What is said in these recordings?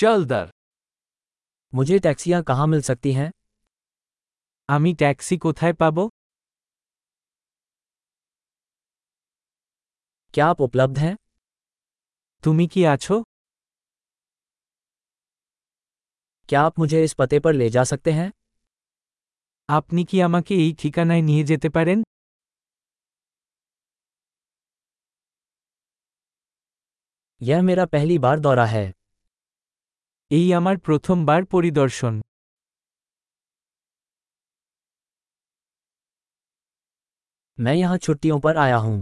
চলদার मुझे टैक्सियाँ कहाँ मिल सकती हैं আমি ট্যাক্সি কোথায় পাব क्या आप उपलब्ध हैं তুমি কি আছো क्या आप मुझे इस पते पर ले जा सकते हैं আপনি কি আমাকে এই ঠিকানায় নিয়ে যেতে পারেন यह मेरा पहली बार दौरा है এই আমার প্রথমবার পরিদর্শন मैं यहाँ छुट्टियों पर आया हूँ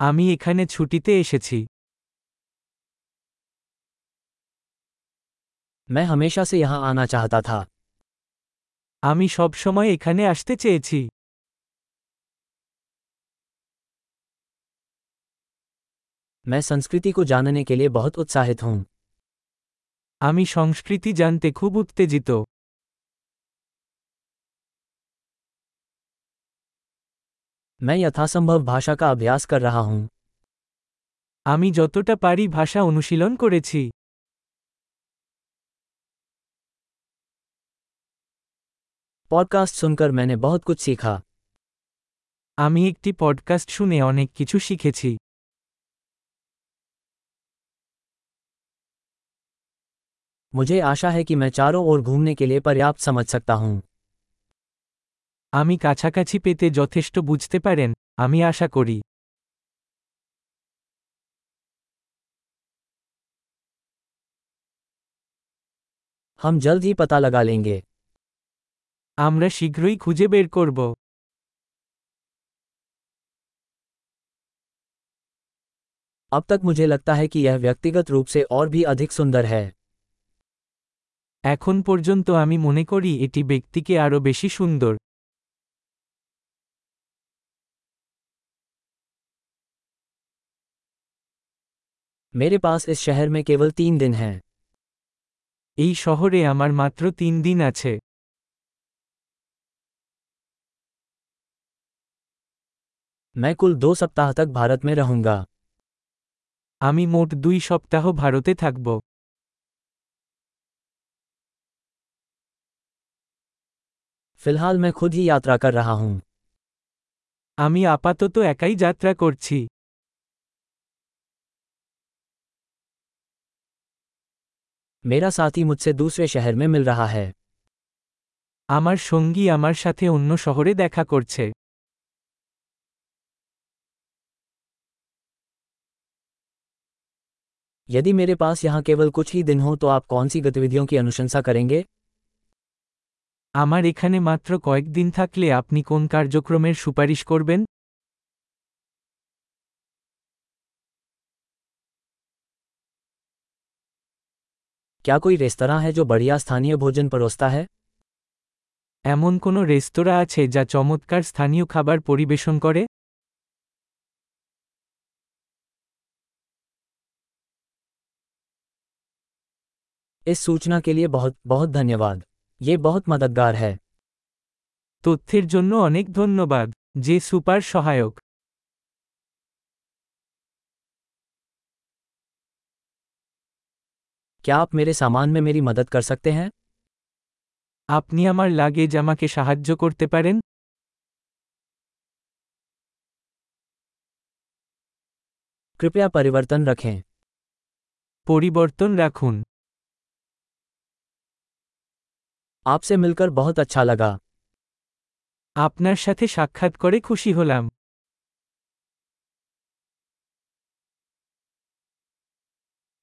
আমি এখানে ছুটিতে এসেছি मैं हमेशा से यहाँ आना चाहता था আমি সবসময় এখানে আসতে চেয়েছি मैं संस्कृति को जानने के लिए बहुत उत्साहित हूँ আমি সংস্কৃতি জানতে খুব উত্তেজিত मैं यथासंभव भाषा का अभ्यास कर रहा हूँ আমি যতটা পারি ভাষা অনুশীলন করেছি पॉडकास्ट सुनकर मैंने बहुत कुछ सीखा আমি একটি পডকাস্ট শুনে অনেক কিছু শিখেছি मुझे आशा है कि मैं चारों ओर घूमने के लिए पर्याप्त समझ सकता हूँ আমি কাছাকাছি পেতে যথেষ্ট বুঝতে পারেন আমি আশা করি हम जल्द ही पता लगा लेंगे আমরা শীঘ্রই খুঁজে বের করব अब तक मुझे लगता है कि यह व्यक्तिगत रूप से और भी अधिक सुंदर है এখন পর্যন্ত আমি মনে করি এটি ব্যক্তিকে আরও বেশি সুন্দর मेरे पास इस शहर में केवल तीन दिन हैं এই শহরে আমার মাত্র তিন দিন আছে मैं कुल दो सप्ताह तक भारत में रहूंगा আমি মোট দুই সপ্তাহ ভারতে থাকব फिलहाल मैं खुद ही यात्रा कर रहा हूँ আমি আপাতত একাই যাত্রা করছি मेरा साथी मुझसे दूसरे शहर में मिल रहा है আমার সঙ্গী আমার সাথে অন্য শহরে দেখা করছে यदि मेरे पास यहाँ केवल कुछ ही दिन हो तो आप कौन सी गतिविधियों की अनुशंसा करेंगे আমার এখানে মাত্র কয়েকদিন থাকলে আপনি কোন কার্যক্রমের সুপারিশ করবেন क्या कोई रेस्तरां है जो बढ़िया स्थानीय भोजन परोसता है এমন কোনো রেস্তোরাঁ আছে যা চমৎকার স্থানীয় খাবার পরিবেশন করে इस सूचना के लिए बहुत बहुत धन्यवाद ये बहुत मददगार है তথ্যের জন্য অনেক ধন্যবাদ যে সুপার সহায়ক क्या आप मेरे सामान में मेरी मदद कर सकते हैं আপনি আমার লাগেজ আমাকে সাহায্য করতে পারেন कृपया परिवर्तन रखें পরিবর্তন রাখুন आपसे मिलकर बहुत अच्छा लगा আপনার সাথে সাক্ষাৎ করে খুশি হলাম